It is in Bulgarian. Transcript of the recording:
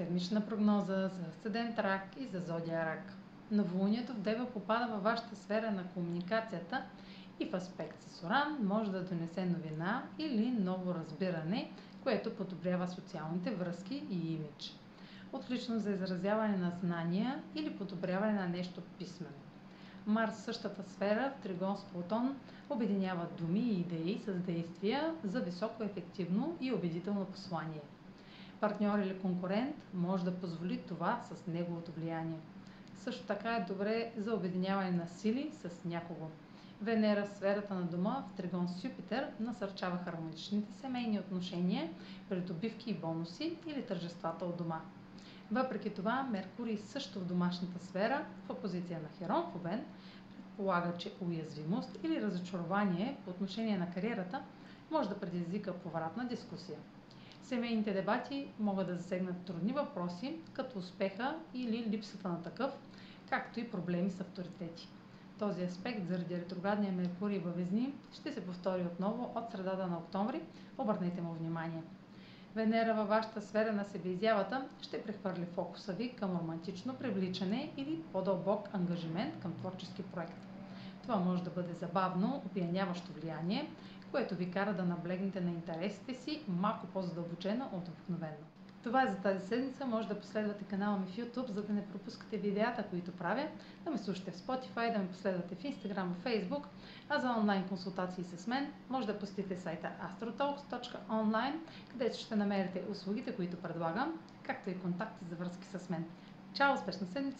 седмична прогноза за Седент Рак и за Зодия Рак. Новолунието в Дева попада във вашата сфера на комуникацията и в аспект с Оран може да донесе новина или ново разбиране, което подобрява социалните връзки и имидж. Отлично за изразяване на знания или подобряване на нещо писмено. Марс същата сфера в Тригон с Плутон обединява думи и идеи с действия за високо ефективно и убедително послание – партньор или конкурент може да позволи това с неговото влияние. Също така е добре за обединяване на сили с някого. Венера в сферата на дома в Тригон с Юпитер насърчава хармоничните семейни отношения, придобивки и бонуси или тържествата от дома. Въпреки това, Меркурий също в домашната сфера, в опозиция на Херон в предполага, че уязвимост или разочарование по отношение на кариерата може да предизвика повратна дискусия. Семейните дебати могат да засегнат трудни въпроси, като успеха или липсата на такъв, както и проблеми с авторитети. Този аспект заради ретроградния Меркурий във Везни ще се повтори отново от средата на октомври. Обърнете му внимание. Венера във вашата сфера на себеизявата ще прехвърли фокуса ви към романтично привличане или по-дълбок ангажимент към творчески проект. Това може да бъде забавно, опияняващо влияние, което ви кара да наблегнете на интересите си малко по-задълбочено от обикновено. Това е за тази седмица. Може да последвате канала ми в YouTube, за да не пропускате видеята, които правя, да ме слушате в Spotify, да ме последвате в Instagram, в Facebook, а за онлайн консултации с мен може да посетите сайта astrotalks.online, където ще намерите услугите, които предлагам, както и контакти за връзки с мен. Чао! Успешна седмица!